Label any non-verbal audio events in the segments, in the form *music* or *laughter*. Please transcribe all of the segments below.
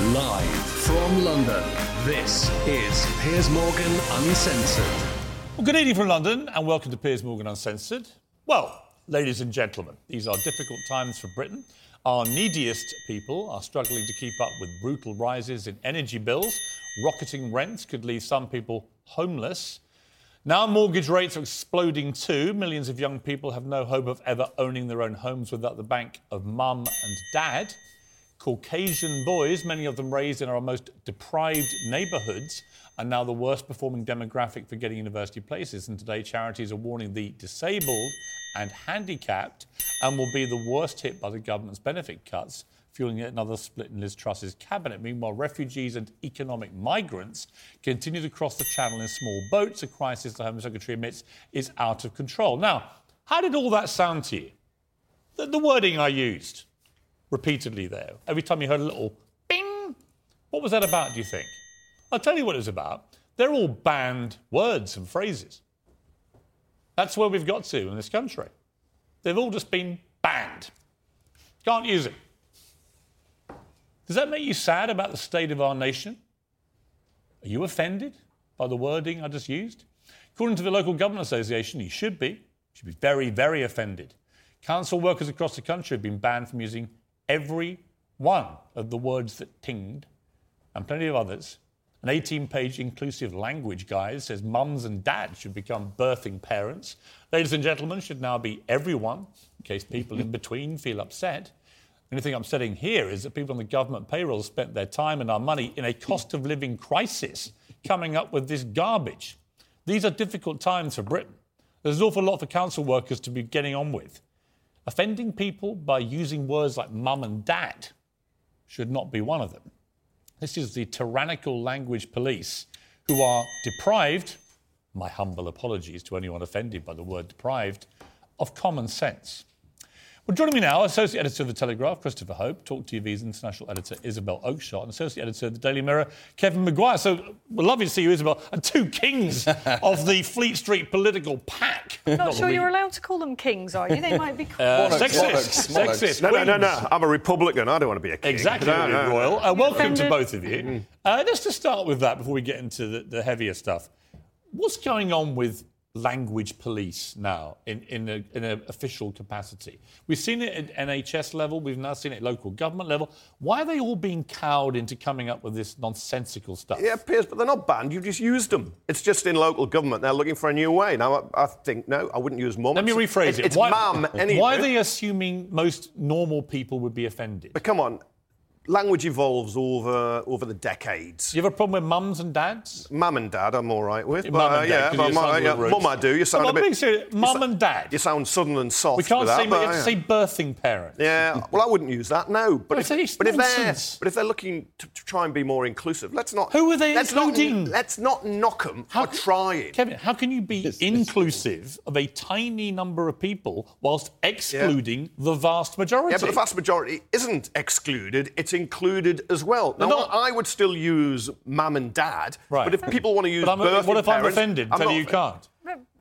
Live from London, this is Piers Morgan Uncensored. Well, good evening from London and welcome to Piers Morgan Uncensored. Well, ladies and gentlemen, these are difficult times for Britain. Our neediest people are struggling to keep up with brutal rises in energy bills. Rocketing rents could leave some people homeless. Now, mortgage rates are exploding too. Millions of young people have no hope of ever owning their own homes without the bank of mum and dad. Caucasian boys, many of them raised in our most deprived neighbourhoods, are now the worst performing demographic for getting university places. And today, charities are warning the disabled and handicapped and will be the worst hit by the government's benefit cuts, fueling yet another split in Liz Truss's cabinet. Meanwhile, refugees and economic migrants continue to cross the channel in small boats, a crisis the Home Secretary admits is out of control. Now, how did all that sound to you? The, the wording I used repeatedly there. Every time you heard a little bing, what was that about, do you think? I'll tell you what it was about. They're all banned words and phrases. That's where we've got to in this country. They've all just been banned. Can't use it. Does that make you sad about the state of our nation? Are you offended by the wording I just used? According to the local government association, you should be. You should be very, very offended. Council workers across the country have been banned from using every one of the words that tinged, and plenty of others. An 18 page inclusive language guide says mums and dads should become birthing parents. Ladies and gentlemen should now be everyone, in case people in *laughs* between feel upset. The only thing upsetting here is that people on the government payroll spent their time and our money in a cost of living crisis coming up with this garbage. These are difficult times for Britain. There's an awful lot for council workers to be getting on with. Offending people by using words like mum and dad should not be one of them. This is the tyrannical language police who are deprived, my humble apologies to anyone offended by the word deprived, of common sense. Well, joining me now, Associate Editor of The Telegraph, Christopher Hope, Talk TV's International Editor, Isabel Oakeshott, and Associate Editor of The Daily Mirror, Kevin Maguire. So, we're lovely to see you, Isabel, and two kings *laughs* of the Fleet Street political pack. Not, Not sure we- you're allowed to call them kings, are you? They might be *laughs* called. Uh, Monarchs, sexist. monarchs, Sexist. No, no, no, no. I'm a Republican. I don't want to be a king. Exactly, No, no, no. Royal. Uh, welcome to both of you. Uh, just to start with that before we get into the, the heavier stuff. What's going on with language police now in, in, a, in an official capacity? We've seen it at NHS level, we've now seen it at local government level. Why are they all being cowed into coming up with this nonsensical stuff? Yeah, Piers, but they're not banned. You've just used them. It's just in local government. They're looking for a new way. Now, I, I think, no, I wouldn't use mum. Let me rephrase it's, it. It's why, mum anyway. *laughs* why are they assuming most normal people would be offended? But come on, language evolves over over the decades. You have a problem with mums and dads? Mum and dad, I'm all right with. But, mum and uh, dad, but you mum, yeah, mum, I do. You sound Come a bit. being mum and dad. You sound southern and soft. We can't with that, say, we but, have to yeah. say birthing parent. Yeah, well, I wouldn't use that. No, but No, if, it's but if they're but if they're looking to, to try and be more inclusive, let's not. Who are they let's including? Not, let's not knock them How for c- trying. Kevin, how can you be inclusive of a tiny number of people whilst excluding the vast majority? Yeah, but the vast majority isn't excluded; it's included as well. Now, not- I would still use mum and dad, Right. but if people want to use But I'm, birthing what if I'm offended? I'm Tell you you can't.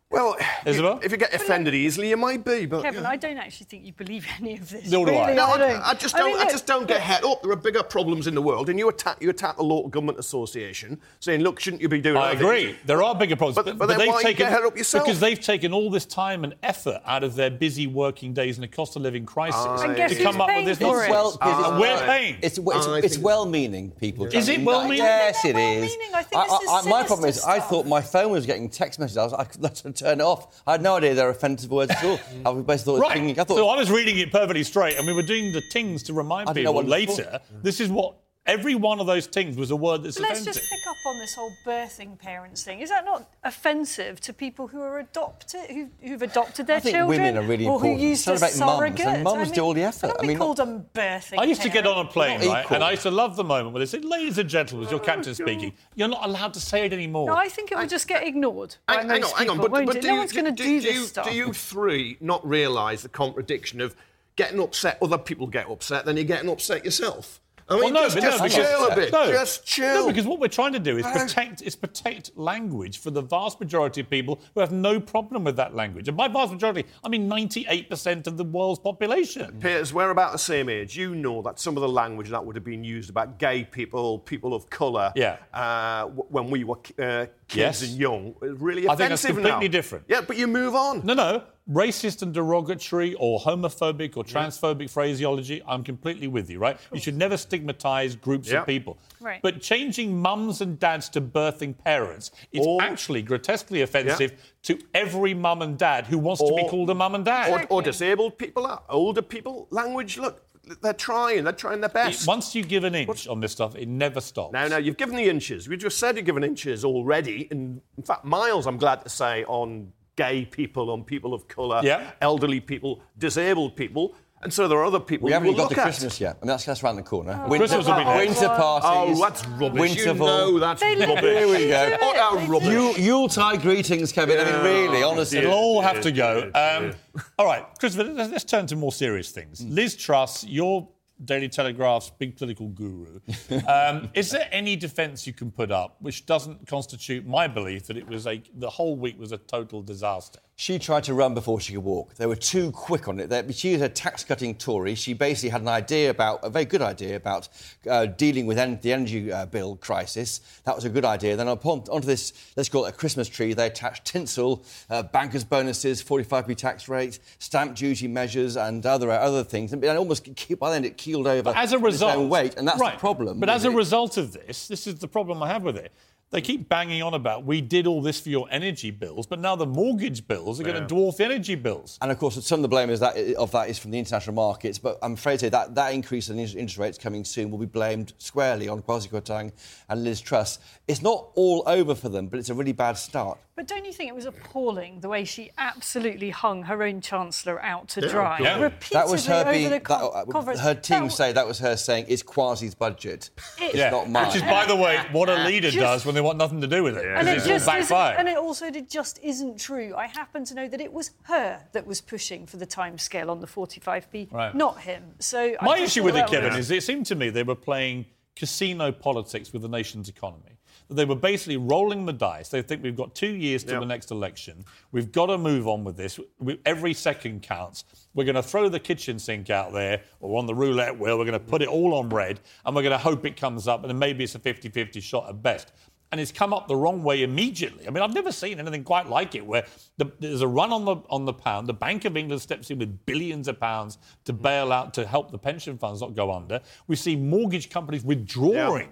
Well, Isabel? if you get offended easily, you might be. But Kevin, yeah. I don't actually think you believe any of this. Nor do I. No, I, don't. I just don't. I, mean, look, just don't get het up. There are bigger problems in the world, and you attack you attack the local government association, saying, "Look, shouldn't you be doing?" I other agree. things?" There are bigger problems, But- but then they've why you taken get head up yourself? because they've taken all this time and effort out of their busy working days and a cost of living crisis And guess to come up with this for it? nonsense. Well, because and it's- uh, we're paying. It's, it's, I it's well-meaning people. Is it well-meaning? Yes, it No, is. well-meaning. I think this is my problem is, I thought my phone was getting text messages. I was like, *laughs* let's turn it off. I had no idea they're offensive words at all. *laughs* I basically thought was Right. I thought, so I was reading it perfectly straight, and we were doing the tings to remind people later. This is what every one of those things was a word that's Let's offensive. just pick up on this whole birthing parents thing. Is that not offensive to people who are adopted, who, who've adopted their I think children, women are really or important. who used a Celebrate mums, surrogate? and mums do all the effort. I don't I be mean, called a birthing. I used to get on a plane, right? equal. And I used to love the moment where they said, "Ladies and gentlemen, it's your captain oh, speaking. You're not allowed to say it anymore." No, I think it would just get ignored by Hang, hang most on, hang on. people, But, won't but do no you, one's going to do, do, this you, stuff. do you three not realise the contradiction of getting upset? Other people get upset, then you're getting upset yourself. I mean, Well, no, just, but no, just because- a bit. No. Just chill. No, because what we're trying to do is protect is protect language for the vast majority of people who have no problem with that language. And by vast majority, I mean 98% of the world's population. Piers, we're about the same age. You know that some of the language that would have been used about gay people, people of colour, Yeah. uh, when we were uh, Yes. and young, is really offensive I offensive think that's completely now. different. Yeah, but you move on. No, no. Racist and derogatory or homophobic or transphobic phraseology, I'm completely with you, right? You should never stigmatise groups Yeah. of people. Right. But changing mums and dads to birthing parents is Or- actually grotesquely offensive to every mum and dad who wants to be called a mum and dad. Or, or disabled people, older people, language. Look, they're trying. They're trying their best. Once you give an inch on this stuff, it never stops. Now, now, you've given the inches. We just said you've given inches already. And in fact, miles, I'm glad to say, on gay people, on people of colour, Yeah. elderly people, disabled people. And so there are other people we haven't even got look to at. Christmas yet. I mean, that's, that's around the corner. Christmas will be next. winter parties. Oh, that's rubbish. Winter you know that's They rubbish. Here we go. Utter rubbish. Yule, Yuletide greetings, Kevin. I mean, really, honestly. It'll all have to go. Um, all right, Christopher, let's, let's turn to more serious things. Liz Truss, your Daily Telegraph's big political guru. *laughs* Um, is there any defence you can put up which doesn't constitute my belief that it was a the whole week was a total disaster? She tried to run before she could walk. They were too quick on it. They- She is a tax-cutting Tory. She basically had an idea about, a very good idea about uh, dealing with en- the energy uh, bill crisis. That was a good idea. Then upon, onto this, let's call it a Christmas tree, they attached tinsel, uh, bankers' bonuses, 45p tax rate, stamp duty measures, and other other things. And almost by then it keeled over As a its result, own weight, and that's right, the problem. But as with a it. result of this, this is the problem I have with it. They keep banging on about we did all this for your energy bills, but now the mortgage bills are going to dwarf the energy bills. And of course, some of the blame is that, of that is from the international markets. But I'm afraid to say that that increase in interest rates coming soon will be blamed squarely on Kwasi Kwarteng and Liz Truss. It's not all over for them, but it's a really bad start. But don't you think it was appalling the way she absolutely hung her own chancellor out to dry? Yeah. Repeatedly That was her over being. the That, uh, conference. her team That- say that was her saying it's Kwasi's budget. It- It's not mine. Which is, by the way, what a *laughs* leader Just- does when they want nothing to do with it. And it, it's all just isn't, and it also it just isn't true. I happen to know that it was her that was pushing for the timescale on the 45p, Right. not him. So My just issue with it, Kevin, is it seemed to me they were playing casino politics with the nation's economy. That They were basically rolling the dice. They think we've got two years to Yep. the next election. We've got to move on with this. We, every second counts. We're going to throw the kitchen sink out there or on the roulette wheel. We're going to put it all on red and we're going to hope it comes up and then maybe it's a 50 50 shot at best. And it's come up the wrong way immediately. I mean, I've never seen anything quite like it, where the, there's a run on the on the pound. The Bank of England steps in with billions of pounds to bail out to help the pension funds not go under. We see mortgage companies withdrawing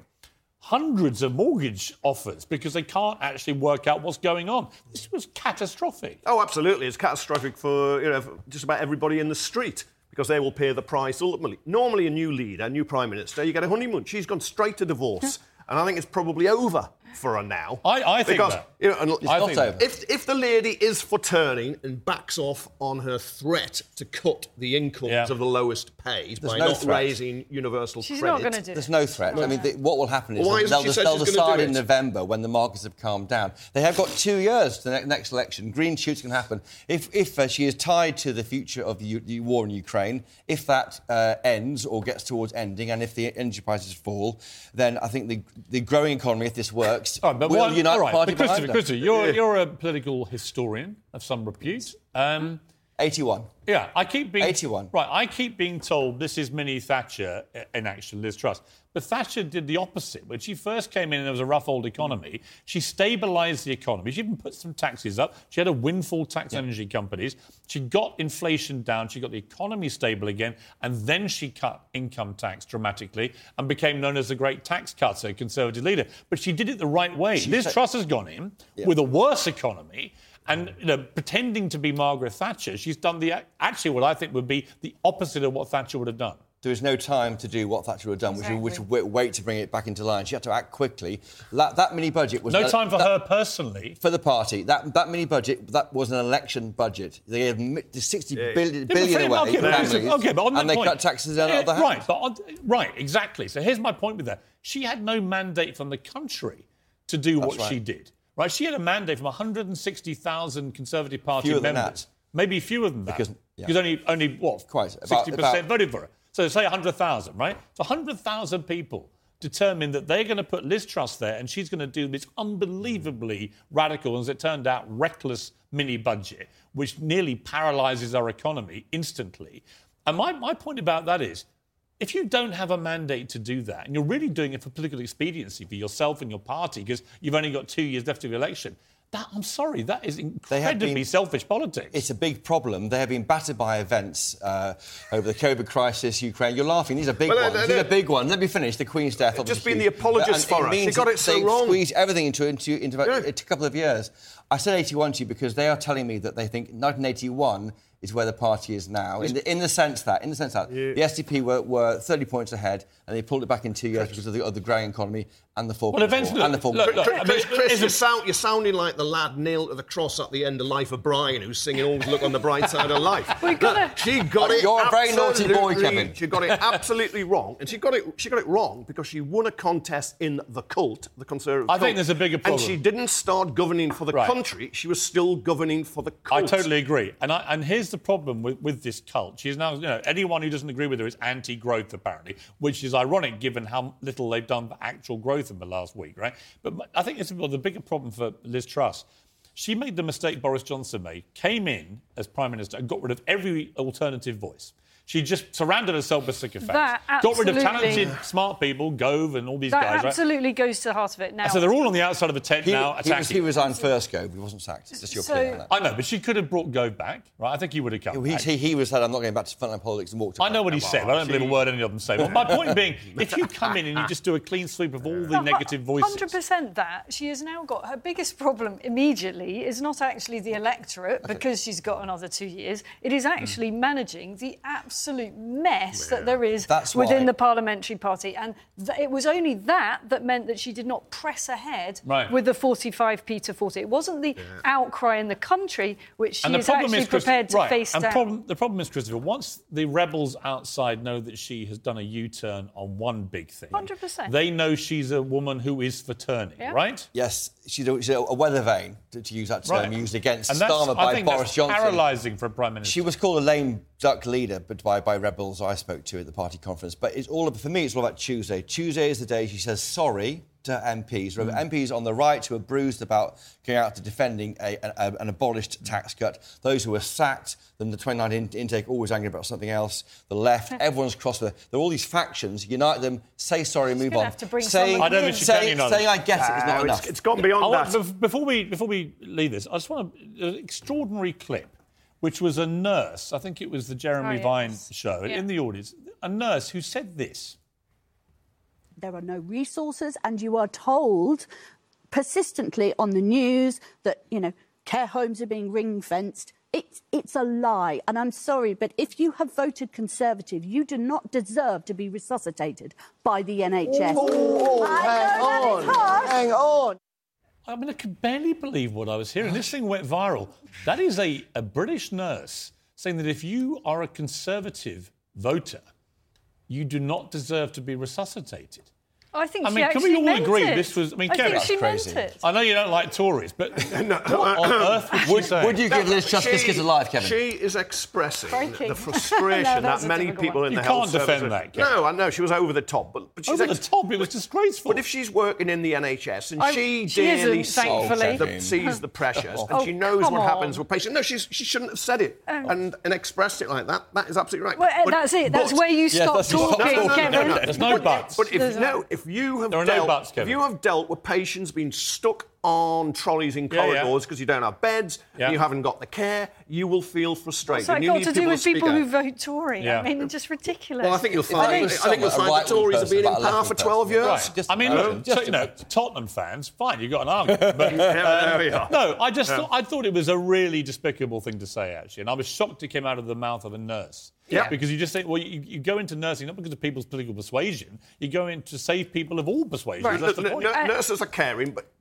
hundreds of mortgage offers because they can't actually work out what's going on. This was catastrophic. Oh, absolutely. It's catastrophic for, you know, for just about everybody in the street because they will pay the price ultimately. Normally, a new leader, a new prime minister, you get a honeymoon. She's gone straight to divorce. And I think it's probably over for her now. I- I think because, that. You know, and I not think over. if, if the lady is for turning and backs off on her threat to cut the incomes Yeah. of the lowest paid There's by no not threat. raising universal She's credit, not going to do There's it. no threat. I mean, the, what will happen is Why they'll, they'll, they'll decide in? November when the markets have calmed down. They have got two years to the ne- next election. Green shoots can happen. If, if uh, she is tied to the future of the, U- the war in Ukraine, if that uh, ends or gets towards ending, and if the energy prices fall, then I think the, the growing economy, if this works, works, right, but we'll one, unite all right, party but Christopher. Christopher, you're, you're a political historian of some repute. Um, 81. yeah, I keep being 81. Right, I keep being told this is Mini Thatcher in action, Liz Truss. But Thatcher did the opposite. When she first came in and there was a rough old economy, she stabilised the economy. She even put some taxes up. She had a windfall tax on energy companies. She got inflation down. She got the economy stable again. And then she cut income tax dramatically and became known as the great tax cutter, Conservative leader. But she did it the right way. Liz said- Truss has gone in with a worse economy. And you know, pretending to be Margaret Thatcher, she's done the actually what I think would be the opposite of what Thatcher would have done. There was no time to do what Thatcher had done, which, which Exactly. wait, wait to bring it back into line. She had to act quickly. That, that mini budget was No that- time for that- her personally. for the party. That that mini budget that was an election budget. They gave mi- 60 billion, Yeah, billion away okay, but families, listen, okay, but on that and they point, cut taxes on Yeah, other right, but on, right, exactly. So here's my point with that: she had no mandate from the country to do what right. she did. Right, she had a mandate from 160,000 Conservative Party Fewer than members, that. maybe fewer than that, Because- yeah. because only only what Quite, about- 60 about- percent voted for her. So say 100,000, right? So 100,000 people determined that they're going to put Liz Truss there, and she's going to do this unbelievably radical, and as it turned out, reckless mini budget, which nearly paralyzes our economy instantly. And my, my point about that is if you don't have a mandate to do that, and you're really doing it for political expediency for yourself and your party, because you've only got two years left of the election, that, I'm sorry, that is have incredibly been- selfish politics. It's a big problem. They have been battered by events uh, over the COVID crisis, Ukraine. You're laughing. These are big Well, ones. uh, These uh, are big ones. Let me finish. The Queen's death. Obviously, just obviously being the apologist And for her. She means got it so they've wrong. Squeezed everything into into, into Yeah. a couple of years. I said 81 to you because they are telling me that they think 1981 is where the party is now. In the, in the sense that, in the sense that the SDP were, were 30 points ahead and they pulled it back in two years because of the, of the growing economy and the four. Well, events- War. and the Falklands look, War. look, I mean, Chris, Chris you're, sound, you're sounding like the lad nailed to the cross at the end of Life of Brian, who's singing "Always Look on the Bright Side of Life." *laughs* We gotta- Look, she got it. You're a very naughty boy, Kevin. She got it absolutely wrong, and she got it. She got it wrong because she won a contest in the cult, the Conservative. I think there's a bigger And problem. she didn't start governing for the Right. country; she was still governing for the cult. I totally agree. And, I, and here's the problem with, with this cult. She's now, you know, anyone who doesn't agree with her is anti growth, apparently, which is ironic given how little they've done for actual growth in the last week, right? But I think it's the bigger problem for Liz Truss. She made the mistake Boris Johnson made, came in as Prime Minister and got rid of every alternative voice. She just surrounded herself with sycophants. That got rid of talented, smart people, Gove and all these That guys, right? absolutely goes to the heart of it. Now, So they're all on the outside of a tent He, now he, attacking. was, he resigned first, Gove. he wasn't sacked. Just your So- opinion on that. I know, but she could have brought Gove back, right? I think he would have come He, back. he, he was said, I'm not going back to frontline politics and walked I know what he said, but I don't believe a word any of them say. But my point being, *laughs* if you come in and you just do a clean sweep of all the negative voices. Hundred percent. That she has now got her biggest problem immediately is not actually the electorate because she's got another two years. It is actually Hmm. managing the absolute mess that there is That's within why- the parliamentary party, and th- it was only that that meant that she did not press ahead Right. with the 45p to 40. It wasn't the outcry in the country which she And the is actually is, Chris- prepared to right, face and down. problem, the problem is, Christopher, once the rebels outside know that she has done a U-turn on one big thing, 100%. they know she's a woman who is for turning, Yeah. right? Yes, she's a, she's a weather vane, to, to use that term Right. used against and Starmer by Boris Johnson. paralysing for a prime minister. She was called a lame duck leader but by, by rebels I spoke to at the party conference. But it's all for me, it's all about Tuesday. Tuesday is the day she says sorry to MPs. Remember, mm. MPs on the right who are bruised about going out to defending a, a, an abolished tax cut. Those who were sacked, then the 2019 intake always angry about something else. The left, everyone's cross with. There are all these factions. Unite them, say sorry, move on. have to bring saying, I don't think she say- can unite saying them. I get it is not enough. it's, it's gone beyond I want, that. bef- before we before we leave this, I just want an uh, extraordinary clip, which was a nurse. I think it was the Jeremy Oh, Vine show Yeah. in the audience. A nurse who said this. there are no resources, and you are told persistently on the news that you know care homes are being ring fenced. It's it's a lie, and I'm sorry, but if you have voted Conservative, you do not deserve to be resuscitated by the NHS. hang on, hang on. I mean, I could barely believe what I was hearing. This thing went viral. That is a, a British nurse saying that if you are a Conservative voter, you do not deserve to be resuscitated. I think I she mean, can we all meant agree it. this was? I mean, I Kevin, think she That's meant crazy. it. I know you don't like Tories, but *laughs* what on *laughs* earth would she Would, say? would you give Liz Truss kiss kiss alive, Kevin? She is expressing Crikey. the *laughs* frustration No, that that's a many difficult people one. in You the can't health service defend are- that, Kevin. No, I know she was over the top, but, but she's Over the top, it was disgraceful. But if she's working in the NHS and I- she she dearly thankfully. sees the, sees the pressures and Oh, she knows come what happens with patients, no, she's, she shouldn't have said it and, and expressed it like that. That is absolutely right. Well, uh, that's it. That's where you stop talking, no, no, no, Kevin. no, no. There's no buts. But if no, if you have There are no dealt, buts, if you have dealt with patients being stuck on trolleys in Yeah, yeah. corridors because you don't have beds, Yeah. and you haven't got the care, you will feel frustrated. What's that You got to do with people who vote Tory? Yeah. I mean, it's just ridiculous. Well, I think you'll find. I think think, it's you'll find the right-wing Tories have been in power for 12 person. years. Right. Just- I mean, Oh. look, so, you know, Tottenham fans, fine, you've got an argument. *laughs* But, there um, we are. No, I just thought, I thought it was a really despicable thing to say, actually. And I was shocked it came out of the mouth of a nurse. Yeah. Because you just say, well, you, you go into nursing not because of people's political persuasion, you go in to save people of all persuasions. Right. That's the N- point. n- nurses are caring, but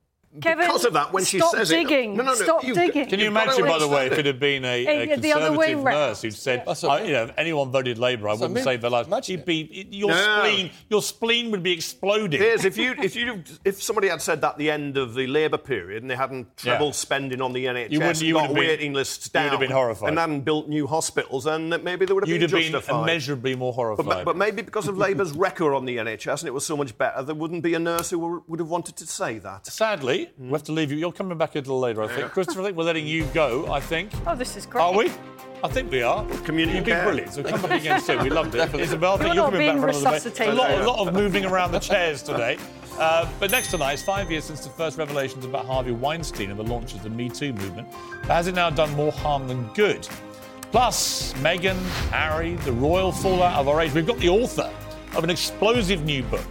Kevin, because of that, when she stop says digging. it, no, no, no, Stop you've- digging. Can you You've got to imagine, by the way, understand if it had been a, a the other way conservative nurse who'd said, That's a- I- you know, if anyone voted Labour, I wouldn't save their lives. imagine You'd be, it- your No. spleen, your spleen would be exploding. Here's if you if you if somebody had said that at the end of the Labour period and they hadn't trebled Yeah. spending on the NHS, You wouldn't- you and would got have been- waiting lists you would down, have been horrified. and hadn't built new hospitals, then maybe they would have You'd been have been immeasurably more horrified. But, but maybe because of Labour's record on the NHS and it was so much better, there wouldn't be a nurse who would have wanted to say that. Sadly, we have to leave you. You're coming back a little later, I think. Christopher, I think we're letting you go, I think. Oh, this is great. Are we? I think we are. community You've been care. brilliant. So come back again soon. We loved it. Isabel, I think You're you're not coming back being for another debate. A lot, a lot of moving around the chairs today. Uh, but next tonight, it's five years since the first revelations about Harvey Weinstein and the launch of the Me Too movement. But has it now done more harm than good? Plus, Meghan, Harry, the royal fallout of our age. We've got the author of an explosive new book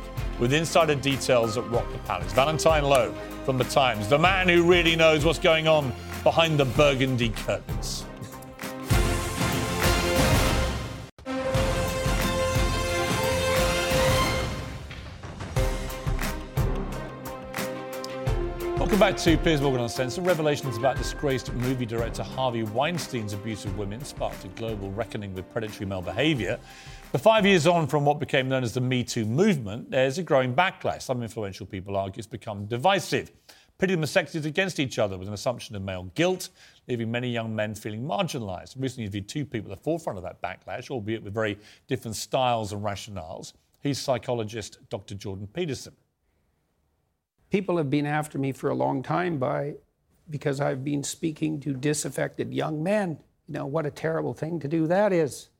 with insider details that rock the palace. Valentine Low from The Times, the man who really knows what's going on behind the burgundy curtains. Welcome back to Piers Morgan Uncensored. Revelations about disgraced movie director Harvey Weinstein's abuse of women sparked a global reckoning with predatory male behaviour. But five years on from what became known as the Me Too movement, there's a growing backlash. Some influential people argue it's become divisive, pitting the sexes against each other with an assumption of male guilt, leaving many young men feeling marginalised. Recently interviewed two people at the forefront of that backlash, albeit with very different styles and rationales. He's psychologist Dr. Jordan Peterson. People have been after me for a long time by because I've been speaking to disaffected young men. You know what a terrible thing to do that is.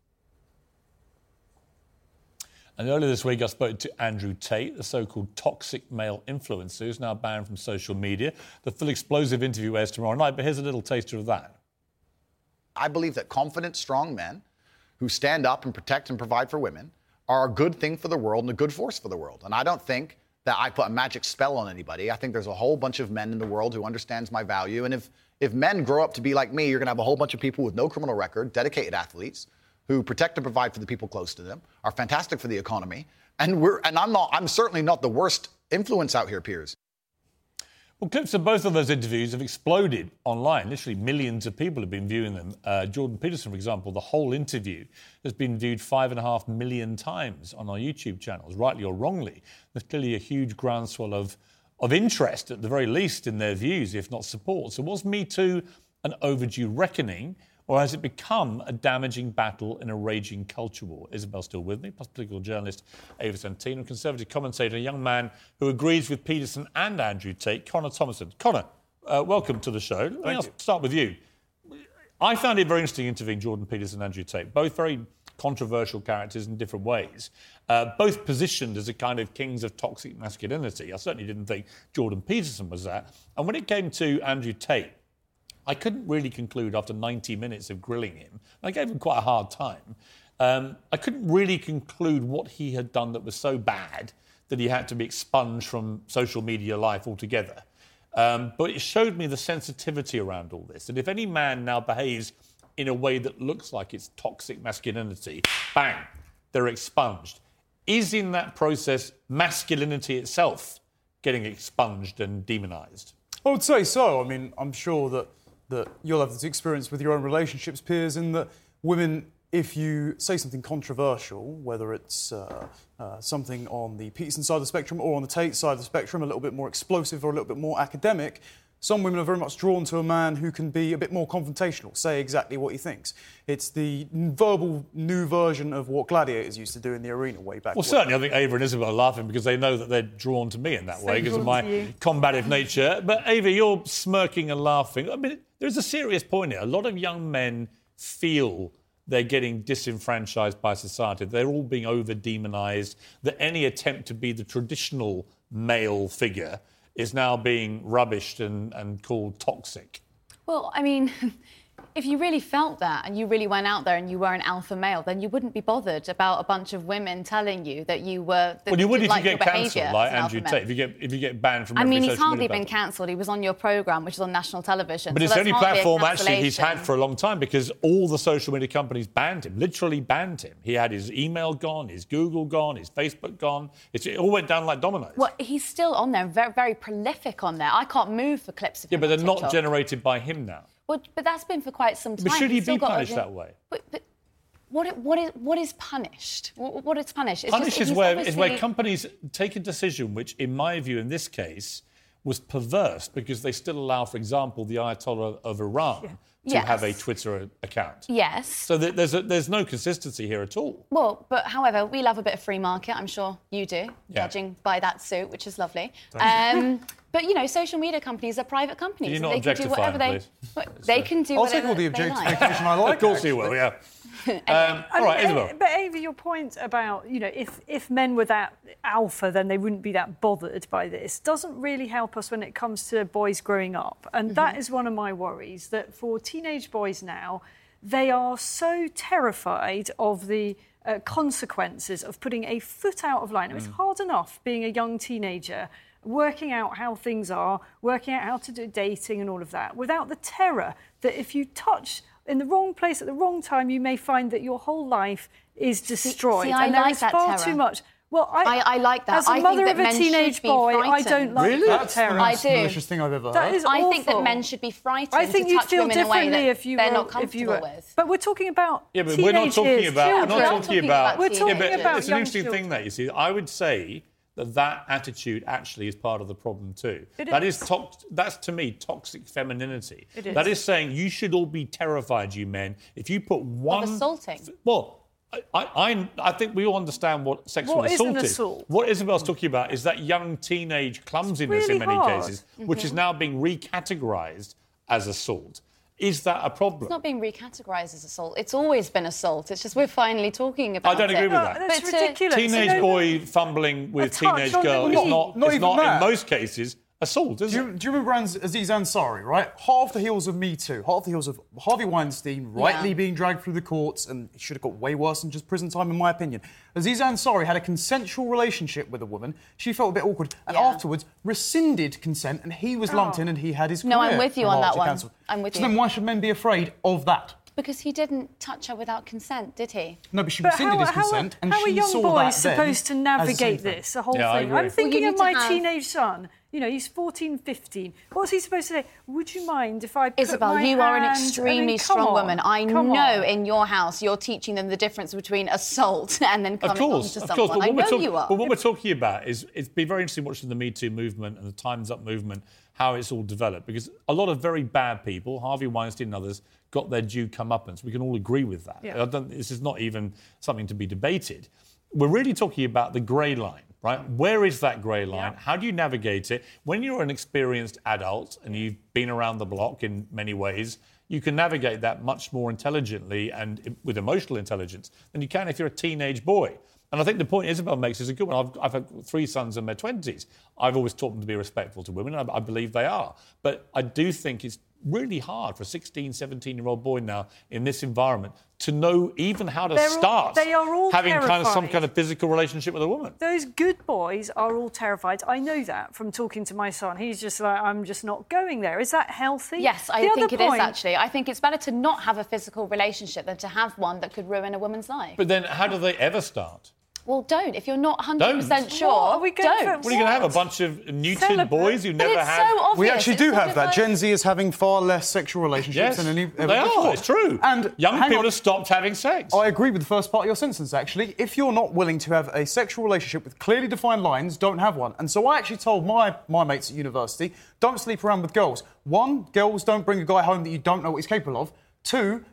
And earlier this week, I spoke to Andrew Tate, the so called toxic male influencer who's now banned from social media. The full explosive interview airs tomorrow night, but here's a little taster of that. I believe that confident, strong men who stand up and protect and provide for women are a good thing for the world and a good force for the world. And I don't think that I put a magic spell on anybody. I think there's a whole bunch of men in the world who understands my value. And if if men grow up to be like me, you're going to have a whole bunch of people with no criminal record, dedicated athletes who protect and provide for the people close to them, are fantastic for the economy. And we're and I'm not I'm certainly not the worst influence out here, Piers. Well, clips of both of those interviews have exploded online. Literally, millions of people have been viewing them. Uh, Jordan Peterson, for example, the whole interview has been viewed five and a half million times on our YouTube channels, rightly or wrongly. There's clearly a huge groundswell of, of interest, at the very least, in their views, if not support. So, was Me Too an overdue reckoning? Or has it become a damaging battle in a raging culture war? Isabel still with me, plus political journalist Ava Santina, conservative commentator, a young man who agrees with Peterson and Andrew Tate, Connor Tomlinson. Connor, uh, welcome to the show. Let me ask- start with you. I found it very interesting interviewing Jordan Peterson and Andrew Tate, both very controversial characters in different ways, uh, both positioned as a kind of kings of toxic masculinity. I certainly didn't think Jordan Peterson was that. And when it came to Andrew Tate, I couldn't really conclude after 90 minutes of grilling him. I gave him quite a hard time. Um, I couldn't really conclude what he had done that was so bad that he had to be expunged from social media life altogether. Um, but it showed me the sensitivity around all this. That if any man now behaves in a way that looks like it's toxic masculinity, bang, they're expunged. Is in that process masculinity itself getting expunged and demonized? I would say so. I mean, I'm sure that, that you'll have this experience with your own relationships, Piers, in that women if you say something controversial, whether it's uh, uh, something on the Peterson side of the spectrum or on the Tate side of the spectrum, a little bit more explosive or a little bit more academic, some women are very much drawn to a man who can be a bit more confrontational, say exactly what he thinks. It's the verbal new version of what gladiators used to do in the arena way back. Well, when. certainly, I think Ava and Isabel are laughing because they know that they're drawn to me in that way because of my combative nature. But Ava, you're smirking and laughing. I mean, there's a serious point here. A lot of young men feel they're getting disenfranchised by society. They're all being over demonized. That any attempt to be the traditional male figure is now being rubbished and, and called toxic. Well, I mean, *laughs* if you really felt that and you really went out there and you were an alpha male, then you wouldn't be bothered about a bunch of women telling you that you were. That Well, you would if like you get cancelled, like an Andrew. Tate. If you get if you get banned from I mean, he's hardly been cancelled. He was on your programme, which is on national television. But so it's the only platform actually he's had for a long time because all the social media companies banned him, literally banned him. He had his email gone, his Google gone, his Facebook gone. It's, it all went down like dominoes. Well, he's still on there, very, very prolific on there. I can't move for clips of yeah, but they're not generated by him now. Well, but that's been for quite some time. But should he He's be got punished that way? But, but what, what, is, what is punished? What, what is punished? It's just- Punish is where, is where companies take a decision which, in my view, in this case, was perverse because they still allow, for example, the Ayatollah of Iran to Yes. have a Twitter account. Yes. So th- there's, a, there's no consistency here at all. Well, but however, we love a bit of free market. I'm sure you do, Yeah. judging by that suit, which is lovely. Um, *laughs* but you know, social media companies are private companies. Can you and not they can do whatever they. please? They can do I'll whatever take all the they like. objectification I *laughs* like. of course he will, yeah. *laughs* Um, I all mean, right, Isabel. But Ava, your point about you know if if men were that alpha, then they wouldn't be that bothered by this. Doesn't really help us when it comes to boys growing up, and Mm-hmm. that is one of my worries. That for teenage boys now, they are so terrified of the. Uh, consequences of putting a foot out of line. It's hard enough being a young teenager, working out how things are, working out how to do dating and all of that, without the terror that if you touch in the wrong place at the wrong time, you may find that your whole life is destroyed. see, I and there like is that far terror. too much. Well, I, I- I like that. As a I think mother that of a teenage boy, I don't like Really? that That's the terror. I most do. malicious thing I've ever heard. That is I think that men should be frightened I think to you'd touch feel women in a way differently if you they're were, not if you comfortable were. with. But we're talking about Yeah, but we're not talking years, about. We're not talking talking about about. We're teenagers. talking yeah, about it's an interesting children. thing that you see. I would say that that attitude actually is part of the problem too. It That is. is tox- That's to me toxic femininity. It is. That is saying you should all be terrified, you men, if you put one. of assaulting. Well. I, I, I think we all understand what sexual What is assault an is. assault? What Isabel's talking about is that young teenage clumsiness really in many hard. cases, which is now being recategorized as assault. Is that a problem? It's not being recategorised as assault. It's always been assault. It's just we're finally talking about it. I don't it. agree with that. That's But to- ridiculous. teenage You know, boy fumbling with A teenage girl is not, Not it's even not that. in most cases assault, is Do it? you, do you remember Ans- Aziz Ansari, right? Half the heels of Me Too, half the heels of Harvey Weinstein rightly Yeah. being dragged through the courts, and it should have got way worse than just prison time, in my opinion. Aziz Ansari had a consensual relationship with a woman. She felt a bit awkward, and Yeah. afterwards rescinded consent, and he was lumped Oh. in, and he had his No, I'm with you on that largely one. cancelled. I'm with so you. So then why should men be afraid of that? Because he didn't touch her without consent, did he? No, but she But rescinded how, his how, consent, and how are young saw boys supposed to as the same navigate thing. this, the whole Yeah, I thing? agree. I'm thinking you of my have- teenage son. You know, he's 14, 15. What's he supposed to say? Would you mind if I put Isabel, my you are an hand- I mean, extremely come strong on, woman. I know on. in your house you're teaching them the difference between assault *laughs* and then Of coming course, on of to course. someone. But I what, know we're talk- you are. but what we're talking about is it's been very interesting watching the Me Too movement and the Time's Up movement, how it's all developed. Because a lot of very bad people, Harvey Weinstein and others, got their due comeuppance. We can all agree with that. Yeah. I don't, this is not even something to be debated. We're really talking about the grey line, right? Where is that grey line? Yeah. How do you navigate it? When you're an experienced adult and you've been around the block in many ways, you can navigate that much more intelligently and with emotional intelligence than you can if you're a teenage boy. And I think the point Isabel makes is a good one. I've, I've had three sons in their 20s. I've always taught them to be respectful to women, and I, I believe they are. But I do think it's really hard for a 16, 17 year old boy now in this environment to know even how to They're all- start they are all having kind of some kind of physical relationship with a woman. Those good boys are all terrified. I know that from talking to my son. He's just like, I'm just not going there. Is that healthy? Yes, I The think other it is point- actually. I think it's better to not have a physical relationship than to have one that could ruin a woman's life. But then how do they ever start? Well, don't. If you're not 100% Don't. sure, What? Are we going don't. for- What are you going to have? A bunch of neutered Celebrate. boys who But never it's had. so obvious. We actually do It's have that. of Gen Z is having far less sexual relationships Yes, than any ever they before. are. It's true. And young people on, have stopped having sex. I agree with the first part of your sentence, actually. If you're not willing to have a sexual relationship with clearly defined lines, don't have one. And so I actually told my, my mates at university don't sleep around with girls. One, girls don't bring a guy home that you don't know what he's capable of. Two,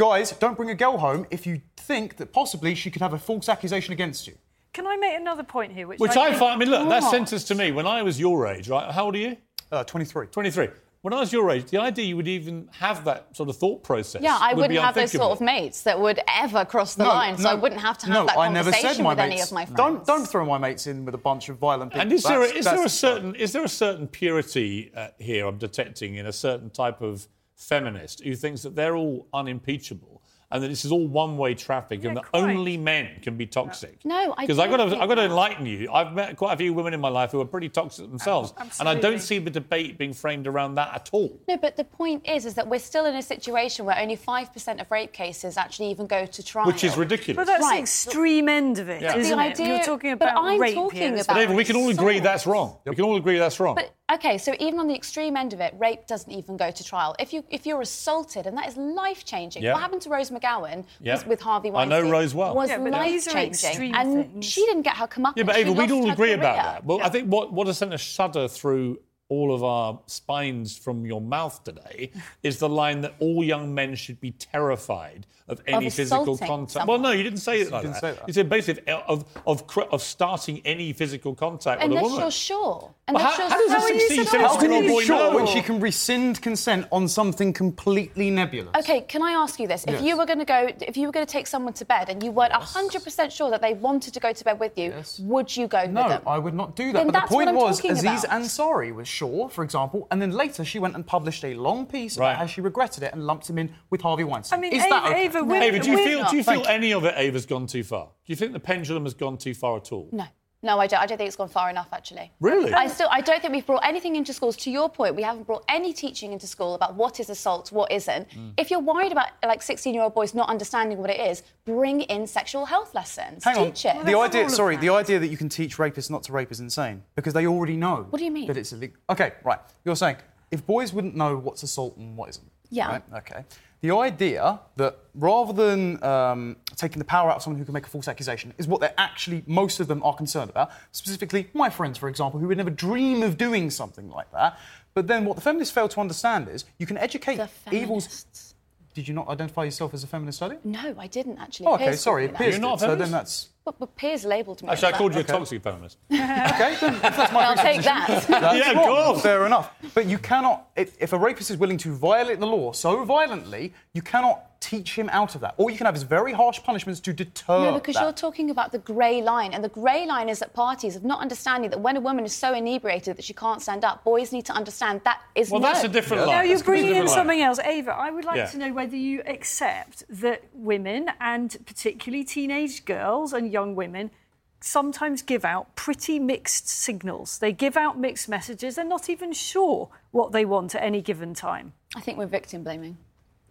guys, don't bring a girl home if you think that possibly she could have a false accusation against you. Can I make another point here? Which, Which I think- find, I mean, look, that What? sentence to me, when I was your age, right? How old are you? Uh, 23. 23. When I was your age, the idea you would even have that sort of thought process. Yeah, I would wouldn't be have those sort of mates that would ever cross the line, so I wouldn't have to have no, that I never conversation said my with any of my friends. Don't, don't throw my mates in with a bunch of violent people. And is there, a, is there a certain is there a certain purity uh, here I'm detecting in a certain type of feminist who thinks that they're all unimpeachable and that this is all one-way traffic and that quite. only men can be toxic? No, I because I got to I got to enlighten you. I've met quite a few women in my life who are pretty toxic themselves, and I don't see the debate being framed around that at all. No, but the point is, is that we're still in a situation where only five percent of rape cases actually even go to trial. Which is ridiculous. But that's the extreme end of it, Yeah. not The it? idea- You're talking about but about I'm rape talking here. about- David, we can all agree assault. that's wrong. We can all agree that's wrong. But okay, so even on the extreme end of it, rape doesn't even go to trial. If you if you're assaulted, and that is life changing. Yeah. What happened to Rose McGowan Yeah. was with Harvey Weinstein? I know Weinstein. Rose well. Was Yeah, life these are extreme changing, and things. she didn't get her comeuppance. Yeah, but She Ava, we'd all her agree about that. Well, I think what, what has sent a shudder through all of our spines from your mouth today *laughs* is the line that all young men should be terrified of any physical contact. someone. Well, no, you didn't say it like didn't that. say that. You said basically of, of, cr- of starting any physical contact with a Unless woman. you're sure. Well, Unless how, you're how does How a are you 16, supposed How can you be sure know? when she can rescind consent on something completely nebulous? Okay, can I ask you this? If Yes. you were going to go, if you were going to take someone to bed and you weren't hundred percent sure that they wanted to go to bed with you, Yes. would you go No, with them? I would not do that. Then but that's the what point I'm was, talking Aziz about. Ansari was sure, for example, and then later she went and published a long piece Right. about how she regretted it and lumped him in with Harvey Weinstein. I mean, Is Ava, that okay? Ava, we're- Ava, do you we're- feel, do you feel Thank any of it, Ava's gone too far? Do you think the pendulum has gone too far at all? No. No, I don't. I don't think it's gone far enough, actually. Really? I still, I don't think we've brought anything into schools. To your point, we haven't brought any teaching into school about what is assault, what isn't. Mm. If you're worried about like 16-year-old boys not understanding what it is, bring in sexual health lessons. Hang on. Teach it. The idea, sorry, the idea that you can teach rapists not to rape is insane because they already know. What do you mean? That it's illegal. Okay, right. You're saying if boys wouldn't know what's assault and what isn't. Yeah. Right? Okay. The idea that rather than um, taking the power out of someone who can make a false accusation is what they're actually, most of them are concerned about. Specifically, my friends, for example, who would never dream of doing something like that. But then what the feminists fail to understand is you can educate The evils. feminists. Did you not identify yourself as a feminist study? No, I didn't actually. Oh, okay, Piers sorry. It me Piers. You're not a did, so then that's. But, but Piers labelled me. Actually, I called that. you a toxic feminist. *laughs* Okay, then that's my I'll take presupposition, that. *laughs* That's Yeah, wrong. go on. Fair enough. But you cannot, if, if a rapist is willing to violate the law so violently, you cannot teach him out of that. All you can have is very harsh punishments to deter No, because that. you're talking about the grey line, and the grey line is at parties of not understanding that when a woman is so inebriated that she can't stand up, boys need to understand that is Well, no. that's a different Now line. you're That's bringing in different line. something else, Ava. I would like Yeah. to know whether you accept that women, and particularly teenage girls and young women, sometimes give out pretty mixed signals. They give out mixed messages. They're not even sure what they want at any given time. I think we're victim blaming.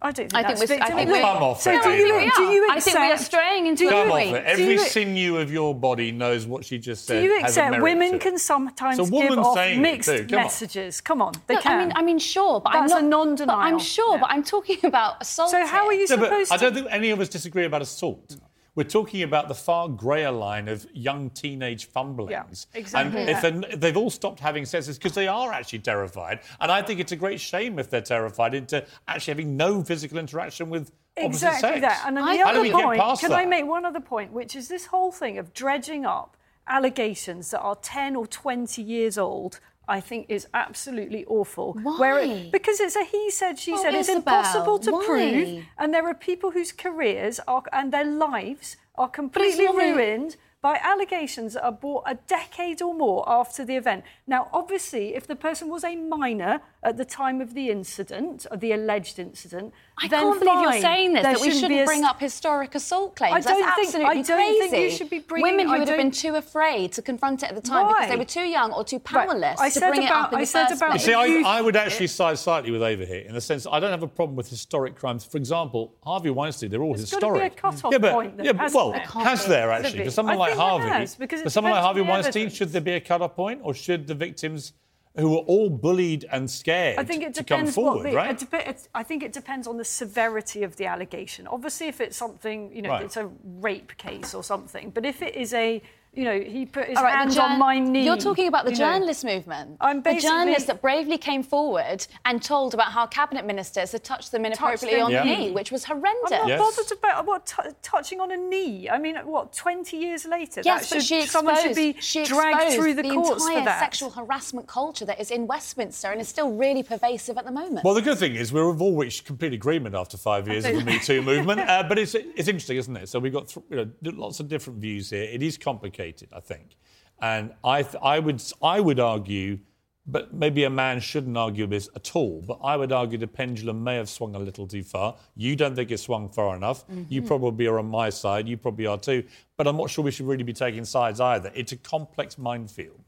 I don't think I think that's we're- I think we're- Come off so it, do you, Ava. do you I think we are straying into do you- Come off it. Every you- sinew of your body knows what she just said. Do said. you accept women can sometimes It's a give off mixed too. Come on. messages? Come on, they No, can. I mean, I mean, sure, but That's a I'm not. non-denial. But I'm sure, Yeah. but I'm talking *laughs* about assault. so how are you Yeah, but supposed I don't think any of us disagree about assault. We're talking about the far greyer line of young teenage fumblings. Yeah, exactly And if they're- they've all stopped having sex, because they are actually terrified. And I think it's a great shame if they're terrified into actually having no physical interaction with opposite Exactly sex. that. And then I- the How other point, past can I make one other point, which is this whole thing of dredging up allegations that are 10 or 20 years old. I think is absolutely awful. Where Why? it, because it's a he said, she Oh, said. It's impossible to why? prove, and there are people whose careers are and their lives are completely ruined by allegations that are brought a decade or more after the event. Now, obviously, if the person was a minor at the time of the incident, or the alleged incident, I then can't believe you're saying this, There that we shouldn't shouldn't bring s- up historic assault claims. I don't That's think- absolutely I don't think you should be bringing- Women who I would have been too afraid to confront it at the time because they were too young or too Right, powerless I to said bring it about- up in I the said first about place. See, I, I would actually side slightly with Ava here in the sense I don't have a problem with historic crimes. For example, Harvey Weinstein, they're all There's gotta be historic. a cut-off yeah, but, point that yeah, but, well, there. has there actually? be. For someone like Harvey, has, for someone like Harvey Weinstein, should there be a cut-off point, or should the victims who were all bullied and scared I think it to come depends forward, the, right? it dep- I think it depends on the severity of the allegation. Obviously, if it's something, you know, Right. it's a rape case or something. But if it is a, you know, he put his All right, the hand journ- on my knee. You're talking about the you know. journalist movement. I'm the basically- journalists that bravely came forward and told about how cabinet ministers had touched them inappropriately their on the knee. knee, which was horrendous. I'm horrendous. not Yes. bothered about what t- touching on a knee. I mean, what 20 years later? Yes, that but should, she exposed, someone should be she dragged through the, the courts entire for that. sexual harassment culture that is in Westminster and is still really pervasive at the moment. Well, the good thing is we've all reached complete agreement after five years of the Me Too movement. Uh, but it's, it's interesting, isn't it? So we've got th- you know, lots of different views here. It is complicated, I think. And I, th- I, would, I would argue, but maybe a man shouldn't argue this at all, but I would argue the pendulum may have swung a little too far. You don't think it swung far enough. You mm-hmm. probably are on my side. You probably are too. But I'm not sure we should really be taking sides either. It's a complex minefield.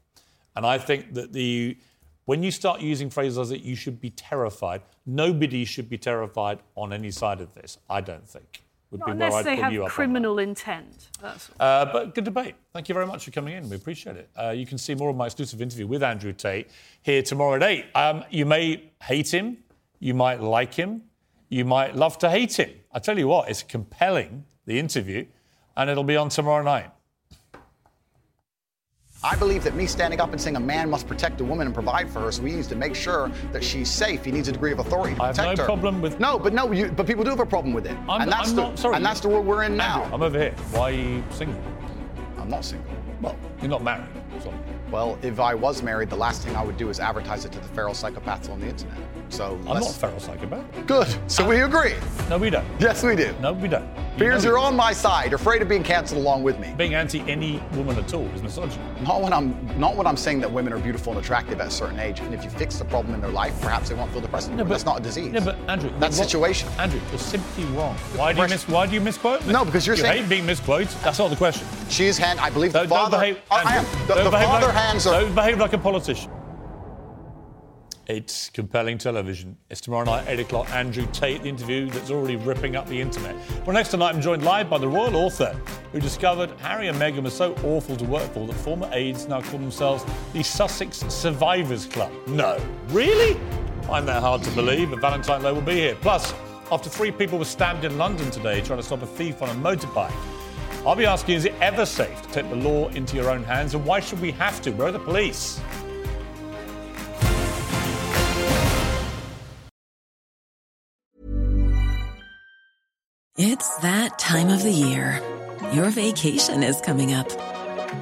And I think that the when you start using phrases like that, you should be terrified, nobody should be terrified on any side of this, I don't think. Would Not be where unless I'd they have you up that. criminal intent. That's. Uh, but good debate. Thank you very much for coming in. We appreciate it. Uh, you can see more of my exclusive interview with Andrew Tate here tomorrow at 8. Um, you may hate him, you might like him, you might love to hate him. I tell you what, it's compelling, the interview, and it'll be on tomorrow night. I believe that me standing up and saying a man must protect a woman and provide for her, so he needs to make sure that she's safe. He needs a degree of authority to I have protect no her. problem with- No, but no, you, but people do have a problem with it, I'm- and that's I'm the not- sorry. and that's the world we're in now. I'm over here. Why are you single? I'm not single. Well, you're not married. Well, if I was married, the last thing I would do is advertise it to the feral psychopaths on the internet. So I'm not a feral psychopath. Good. So we agree. No, we don't. Yes, we do. No, we don't. You Piers you're on my side, afraid of being cancelled along with me. Being anti any woman at all is misogyny. Not when I'm not when I'm saying that women are beautiful and attractive at a certain age, and if you fix the problem in their life, perhaps they won't feel depressed. anymore. that's not a disease. Yeah, but Andrew, that's you're situation. Andrew, you're simply wrong. Why do you mis- Why do you misquote? me? No, because you're you saying- hate being misquoted. That's not the question. She's hand. I believe Don't, the father. don't behave. Oh, I am. The, the father like, hands are. Don't behave like a politician. It's compelling television. It's tomorrow night, 8 o'clock. Andrew Tate, the interview that's already ripping up the internet. Well, next tonight, I'm joined live by the royal author who discovered Harry and Meghan were so awful to work for that former aides now call themselves the Sussex Survivors Club. No. Really? I find that hard to believe, but Valentine Low will be here. Plus, after three people were stabbed in London today trying to stop a thief on a motorbike, I'll be asking is it ever safe to take the law into your own hands and why should we have to? Where are the police? It's that time of the year. Your vacation is coming up.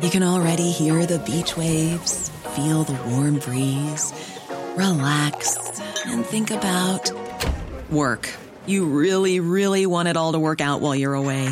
You can already hear the beach waves, feel the warm breeze, relax, and think about work. You really, really want it all to work out while you're away.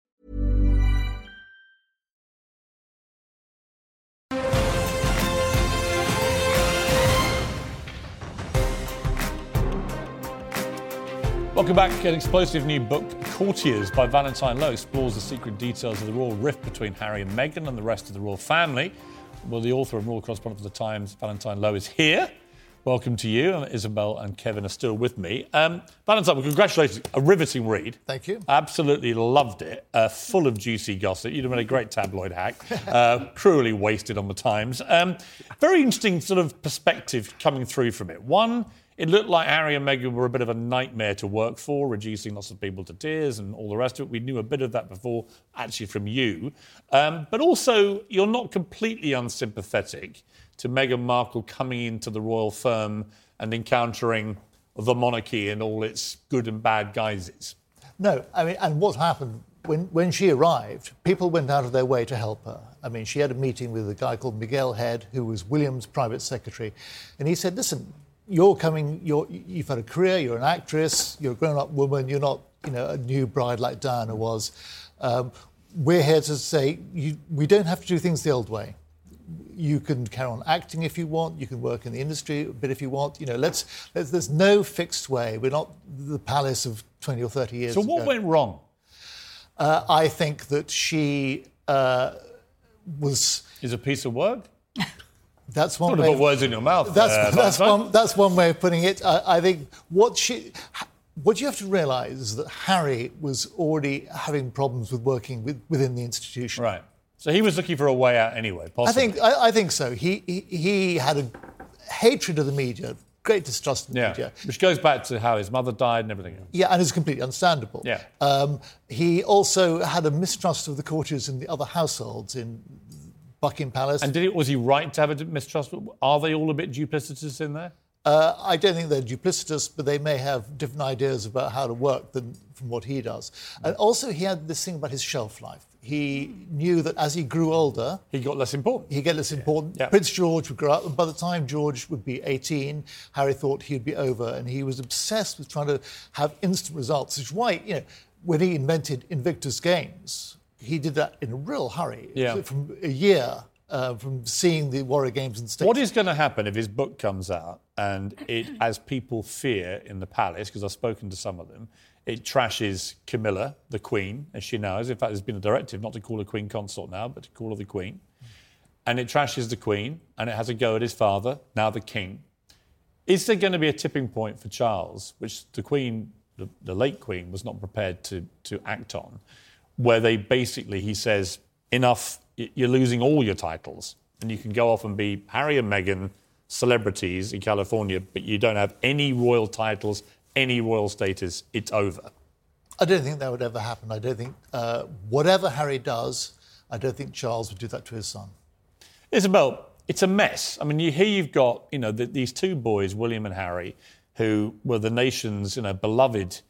Welcome back. An explosive new book, Courtiers by Valentine Low, explores the secret details of the royal rift between Harry and Meghan and the rest of the royal family. Well, the author and royal correspondent for the Times, Valentine Low, is here. Welcome to you. And Isabel and Kevin are still with me. Um, Valentine, well, congratulations. A riveting read. Thank you. Absolutely loved it. Uh, full of juicy gossip. You'd have been a great tabloid hack. *laughs* Uh, cruelly wasted on the Times. Um, very interesting sort of perspective coming through from it. One, it looked like Harry and Meghan were a bit of a nightmare to work for, reducing lots of people to tears and all the rest of it. We knew a bit of that before, actually, from you. Um, but also, you're not completely unsympathetic to Meghan Markle coming into the royal firm and encountering the monarchy in all its good and bad guises. No, I mean, and what happened when, when she arrived, people went out of their way to help her. I mean, she had a meeting with a guy called Miguel Head, who was William's private secretary, and he said, Listen, you're coming, you're, you've had a career, you're an actress, you're a grown up woman, you're not you know, a new bride like Diana was. Um, we're here to say you, we don't have to do things the old way. You can carry on acting if you want. You can work in the industry a bit if you want. You know, let's, let's there's no fixed way. We're not the palace of 20 or 30 years So, what ago. went wrong? Uh, I think that she uh, was. Is a piece of work? That's one Don't way. put words in your mouth. That's uh, that's Valentine. one that's one way of putting it. I, I think what she. What you have to realise is that Harry was already having problems with working with, within the institution. Right. So he was looking for a way out anyway. Possibly. I think I, I think so. He, he he had a hatred of the media, great distrust of the Yeah. media. Which goes back to how his mother died and everything else. Yeah, and it's completely understandable. Yeah. Um, he also had a mistrust of the courtiers in the other households in Buckingham Palace. And did it, was he right to have a mistrust? Are they all a bit duplicitous in there? Uh, I don't think they're duplicitous, but they may have different ideas about how to work than from what he does. And also, he had this thing about his shelf life. He knew that as he grew older, he got less important. He get less important. Yeah. Prince George would grow up, and by the time George would be 18, Harry thought he'd be over, and he was obsessed with trying to have instant results. Which is why, you know, when he invented Invictus Games, he did that in a real hurry. Yeah. From a year uh, from seeing the Warrior Games in the States. What is going to happen if his book comes out and it, as people fear in the palace, because I've spoken to some of them, it trashes Camilla, the Queen, as she now is. In fact, there's been a directive not to call her Queen Consort now, but to call her the Queen. And it trashes the Queen, and it has a go at his father, now the King. Is there going to be a tipping point for Charles, which the Queen, the, the late Queen, was not prepared to, to act on, where they basically, he says, enough, you're losing all your titles, and you can go off and be Harry and Meghan, celebrities in California, but you don't have any royal titles, any royal status, it's over. I don't think that would ever happen. I don't think, uh, whatever Harry does, I don't think Charles would do that to his son. Isabel, it's a mess. I mean, you, here you've got, you know, the, these two boys, William and Harry, who were the nation's, you know, beloved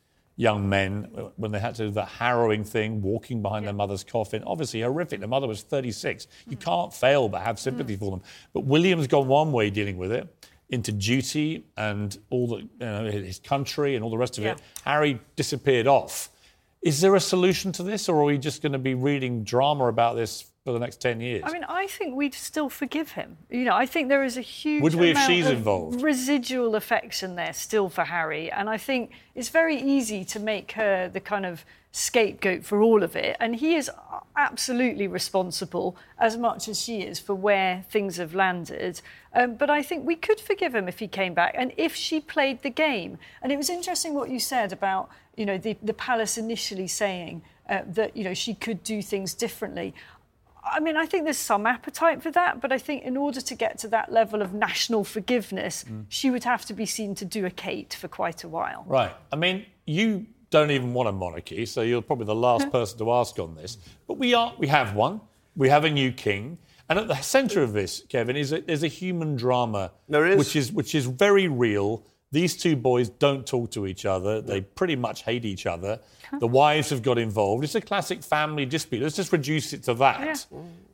young men uh, when they had to do that harrowing thing, walking behind their mother's coffin. Obviously horrific. Their mother was 36. You hmm. can't fail but have sympathy hmm. for them. But William's gone one way dealing with it into duty and all the, you know, his country and all the rest of Yeah. it. Harry disappeared off. Is there a solution to this, or are we just going to be reading drama about this for the next 10 years? I mean, I think we'd still forgive him. You know, I think there is a huge Would we if she's of involved? residual affection there still for Harry, and I think it's very easy to make her the kind of scapegoat for all of it, and he is absolutely responsible as much as she is for where things have landed. Um, but I think we could forgive him if he came back and if she played the game. And it was interesting what you said about you know the, the palace initially saying uh, that you know she could do things differently. I mean, I think there's some appetite for that, but I think in order to get to that level of national forgiveness, Mm. she would have to be seen to do a Kate for quite a while. Right. I mean, you don't even want a monarchy, so you're probably the last person to ask on this. But we are. We have one. We have a new king, and at the centre of this, Kevin, is a, there's a human drama. There is. which is which is very real. These two boys don't talk to each other. They pretty much hate each other. The wives have got involved. It's a classic family dispute. Let's just reduce it to that.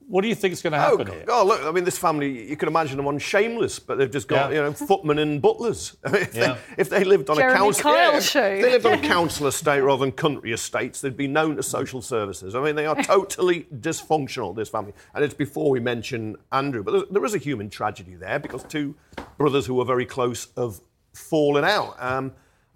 What do you think is going to Oh, happen here? oh, look, I mean, this family, you can imagine them on Shameless, but they've just got, Yeah. you know, footmen and butlers. I *laughs* mean, if, Yeah. they, if they lived on Jeremy a council... Kyle if show. they lived on a *laughs* council estate rather than country estates, they'd be known as social services. I mean, they are *laughs* totally dysfunctional, this family. And it's before we mention Andrew. But there- there is a human tragedy there because two brothers who were very close have fallen out. Um,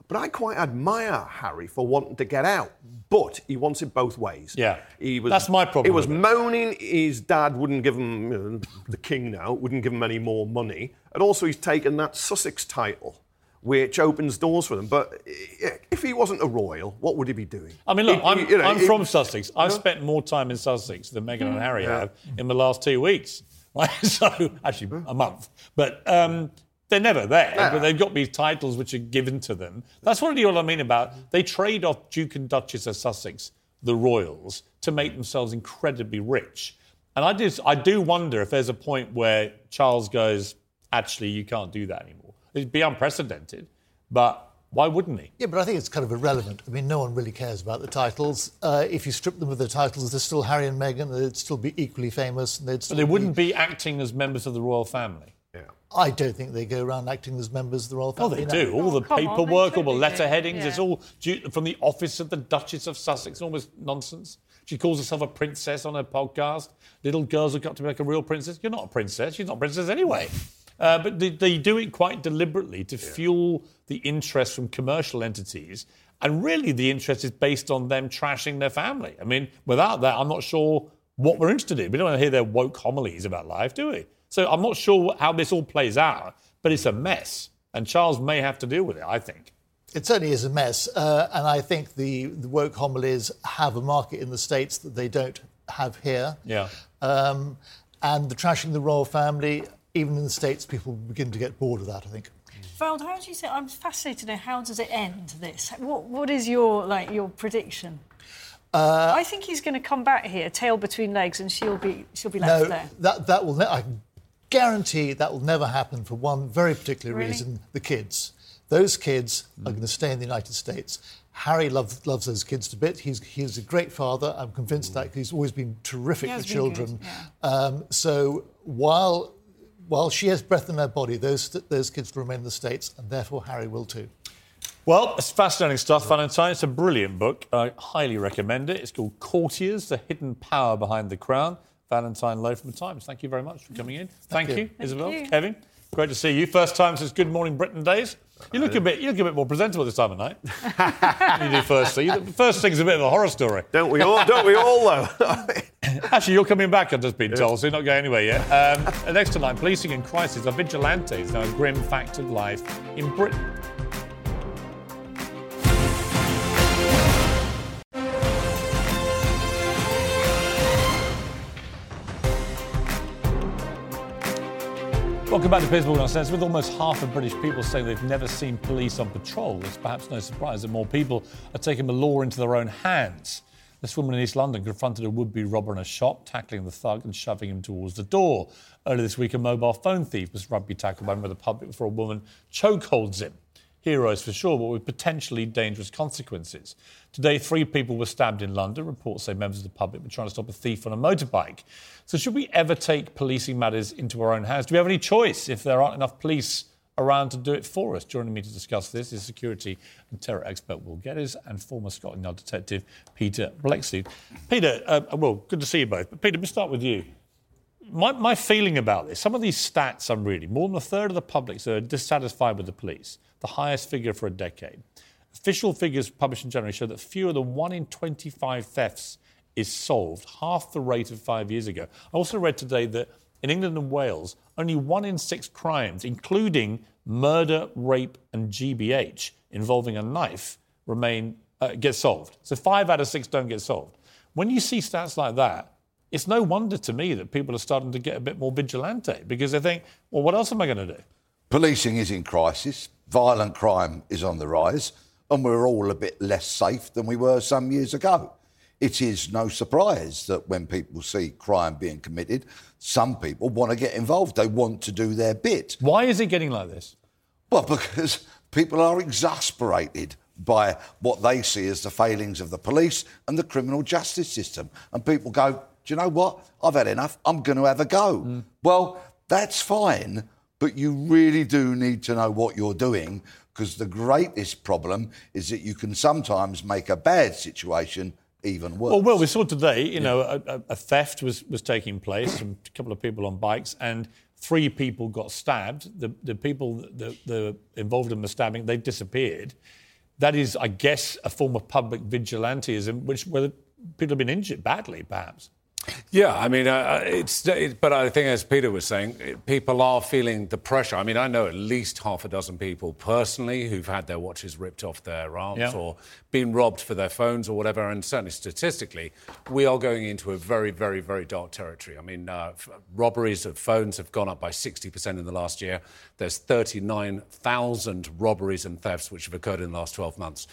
But I quite admire Harry for wanting to get out. But he wants it both ways. Yeah. He was, That's my problem He was moaning his dad wouldn't give him, you know, the king now, wouldn't give him any more money. And also, he's taken that Sussex title, which opens doors for them. But if he wasn't a royal, what would he be doing? I mean, look, He- I'm, you know, I'm he- from Sussex. I've Yeah. spent more time in Sussex than Meghan and Harry Yeah. have in the last two weeks. *laughs* So, actually, a month. But um, they're never there. Yeah. But they've got these titles which are given to them. That's what I mean about they trade off Duke and Duchess of Sussex, the royals, to make themselves incredibly rich. And I just, I do wonder if there's a point where Charles goes, actually, you can't do that anymore. It'd be unprecedented, but why wouldn't he? Yeah, but I think it's kind of irrelevant. I mean, no one really cares about the titles. Uh, if you strip them of their titles, they're still Harry and Meghan. They'd still be equally famous. And they'd But they wouldn't be acting as members of the royal family. I don't think they go around acting as members of the royal family. Oh, family. they now. do. All the come on, paperwork, all the totally letter do. headings, Yeah. it's all due from the office of the Duchess of Sussex. Almost nonsense. She calls herself a princess on her podcast. Little girls have got to be like a real princess. You're not a princess. She's not a princess anyway. Uh, but they, they do it quite deliberately to fuel the interest from commercial entities. And really, the interest is based on them trashing their family. I mean, without that, I'm not sure what we're interested in. We don't want to hear their woke homilies about life, do we? So I'm not sure how this all plays out, but it's a mess. And Charles may have to deal with it, I think. It certainly is a mess, uh, and I think the, the woke homilies have a market in the States that they don't have here. Yeah. Um, and the trashing the royal family, even in the States, people begin to get bored of that, I think. Vald, how do you say? I'm fascinated to know how does it end? This. What What is your like your prediction? Uh, I think he's going to come back here, tail between legs, and she'll be she'll be left no, there. that, that will ne- I guarantee that will never happen for one very particular Really? reason the kids. Those kids are going to stay in the United States. Harry loves, loves those kids to bit. He's, he's a great father. I'm convinced that he's always been terrific He with has been children. um, so while, while she has breath in her body, those, those kids will remain in the States, and therefore Harry will too. Well, it's fascinating stuff, Valentine. It's a brilliant book. I highly recommend it. It's called Courtiers, The Hidden Power Behind the Crown. Valentine Low from the Times. Thank you very much for coming in. Thank, you. you, Thank Isabel, you. Kevin. Great to see you. First time since Good Morning Britain days. You look a bit, you look a bit more presentable this time of night. you do first thing. First thing's a bit of a horror story. Don't we all? Don't we all though? *laughs* Actually, you're coming back. I've just been told, so you're not going anywhere yet. Um, *laughs* and next tonight, policing in crisis are vigilantes now a grim fact of life in Britain. Welcome back to Piers Morgan Sense. With almost half of British people saying they've never seen police on patrol, it's perhaps no surprise that more people are taking the law into their own hands. This woman in East London confronted a would-be robber in a shop, tackling the thug and shoving him towards the door. Earlier this week, a mobile phone thief was rugby tackled by a member of the public before a woman chokeholds him. Heroes for sure, but with potentially dangerous consequences. Today, three people were stabbed in London. Reports say members of the public were trying to stop a thief on a motorbike. So, should we ever take policing matters into our own hands? Do we have any choice if there aren't enough police around to do it for us? Joining me to discuss this is security and terror expert Will Geddes and former Scotland Yard detective Peter Bleksley. Peter, uh, well, good to see you both. But Peter, let me start with you. My, my feeling about this, some of these stats I'm reading, more than a third of the public are dissatisfied with the police, the highest figure for a decade. Official figures published in January show that fewer than 1 in 25 thefts is solved, half the rate of five years ago. I also read today that in England and Wales, only 1 in 6 crimes, including murder, rape, and GBH involving a knife, remain uh, get solved. So 5 out of 6 don't get solved. When you see stats like that, it's no wonder to me that people are starting to get a bit more vigilante because they think, well, what else am I going to do? Policing is in crisis, violent crime is on the rise, and we're all a bit less safe than we were some years ago. It is no surprise that when people see crime being committed, some people want to get involved. They want to do their bit. Why is it getting like this? Well, *laughs* because people are exasperated by what they see as the failings of the police and the criminal justice system. And people go, do you know what? I've had enough. I'm going to have a go. Mm. Well, that's fine, but you really do need to know what you're doing because the greatest problem is that you can sometimes make a bad situation even worse. Well, well, we saw today, you know, a, a- theft was, was taking place, and a couple of people on bikes, and three people got stabbed. The, the people the, the involved in the stabbing, they've disappeared. that is, I guess, a form of public vigilantism, which where people have been injured badly, perhaps. Yeah, I mean, uh, it's. It, but I think, as Peter was saying, people are feeling the pressure. I mean, I know at least half a dozen people personally who've had their watches ripped off their arms Yeah. or been robbed for their phones or whatever. And certainly statistically, we are going into a very, very, very dark territory. I mean, uh, f- robberies of phones have gone up by 60% in the last year. There's 39,000 robberies and thefts which have occurred in the last 12 months.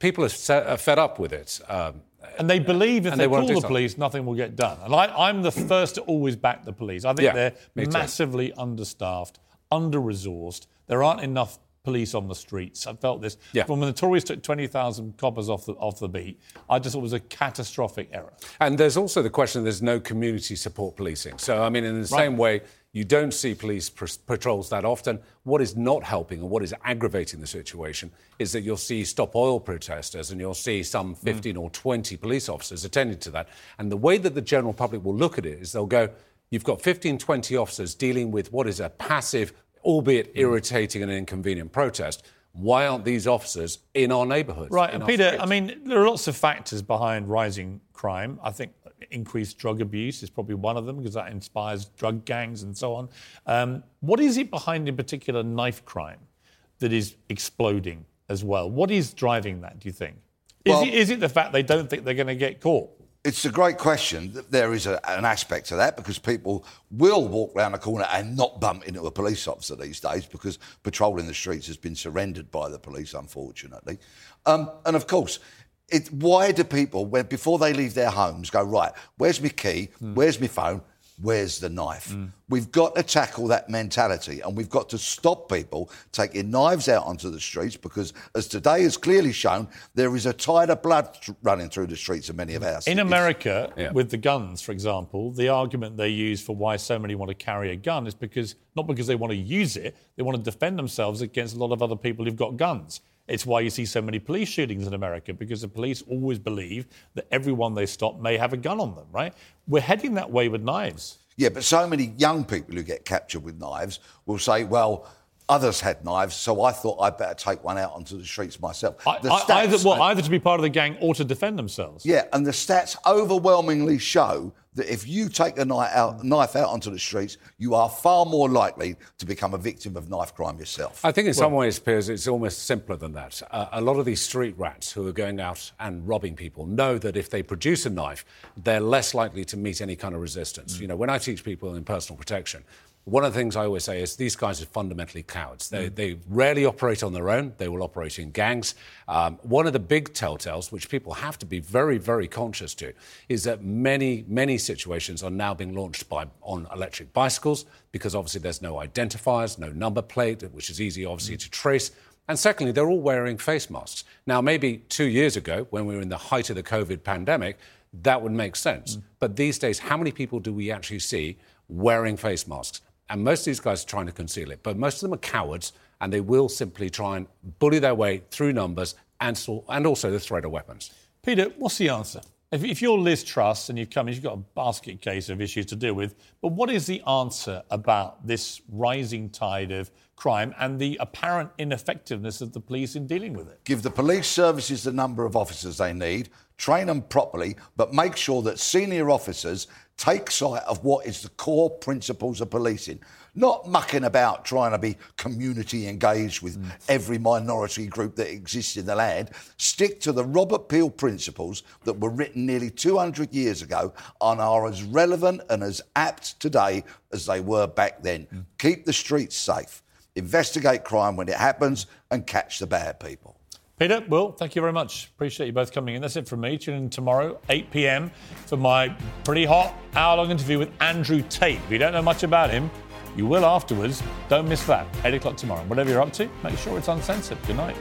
People are, se- are fed up with it. Um, And they believe if and they, wanna call the something. police, nothing will get done. And I, I'm the first to always back the police. I think Yeah, they're too. massively understaffed, under resourced. There aren't enough police on the streets. I felt this. Yeah. From when the Tories took 20,000 coppers off the, off the beat, I just thought it was a catastrophic error. And there's also the question there's no community support policing. So, I mean, in the same way, you don't see police pr- patrols that often. What is not helping and what is aggravating the situation is that you'll see stop oil protesters and you'll see some hmm. 15 or 20 police officers attending to that. And the way that the general public will look at it is they'll go, you've got 15, 20 officers dealing with what is a passive, albeit hmm. irritating and inconvenient protest. Why aren't these officers in our neighbourhoods? Right, and Peter, streets? I mean, there are lots of factors behind rising crime. I think increased drug abuse is probably one of them because that inspires drug gangs and so on. Um, what is it behind, in particular, knife crime that is exploding as well? What is driving that, do you think? Is, Well- it, is it the fact they don't think they're going to get caught? It's a great question. There is a, an aspect to that because people will walk round the corner and not bump into a police officer these days because patrolling the streets has been surrendered by the police, unfortunately. Um, and of course, it, why do people, when, before they leave their homes, go, right, where's my key? Hmm. Where's my phone? Where's the knife? Hmm. We've got to tackle that mentality and we've got to stop people taking knives out onto the streets because, as today has clearly shown, there is a tide of blood tr- running through the streets of many of our In cities. America, with the guns, for example, the argument they use for why so many want to carry a gun is because not because they want to use it, they want to defend themselves against a lot of other people who've got guns. It's why you see so many police shootings in America because the police always believe that everyone they stop may have a gun on them, right? We're heading that way with knives. Yeah, but so many young people who get captured with knives will say, well, others had knives, so I thought I'd better take one out onto the streets myself. The I- either, stats- well, either to be part of the gang or to defend themselves. yeah, and the stats overwhelmingly show that if you take a knife out, knife out onto the streets, you are far more likely to become a victim of knife crime yourself. I think in some ways, Piers, it's almost simpler than that. Uh, a lot of these street rats who are going out and robbing people know that if they produce a knife, they're less likely to meet any kind of resistance. You know, when I teach people in personal protection, one of the things I always say is these guys are fundamentally cowards. They, mm. they rarely operate on their own. They will operate in gangs. Um, one of the big telltales, which people have to be very, very conscious to, is that many, many situations are now being launched by on electric bicycles because obviously there's no identifiers, no number plate, which is easy, obviously, mm. to trace. And secondly, they're all wearing face masks. Now, maybe two years ago, when we were in the height of the COVID pandemic, that would make sense. Mm. But these days, how many people do we actually see wearing face masks? And most of these guys are trying to conceal it. But most of them are cowards, and they will simply try and bully their way through numbers and, and also the threat of weapons. Peter, what's the answer? If, if you're Liz Truss and you've come, you've got a basket case of issues to deal with, but what is the answer about this rising tide of crime and the apparent ineffectiveness of the police in dealing with it? Give the police services the number of officers they need, train them properly, but make sure that senior officers take sight of what is the core principles of policing. Not mucking about trying to be community engaged with every minority group that exists in the land. Stick to the Robert Peel principles that were written nearly 200 years ago and are as relevant and as apt today as they were back then. Keep the streets safe, investigate crime when it happens, and catch the bad people. Peter, Will, thank you very much. Appreciate you both coming in. That's it from me. Tune in tomorrow, 8 p.m., for my pretty hot hour long interview with Andrew Tate. If you don't know much about him, you will afterwards. Don't miss that. 8 o'clock tomorrow. Whatever you're up to, make sure it's uncensored. Good night.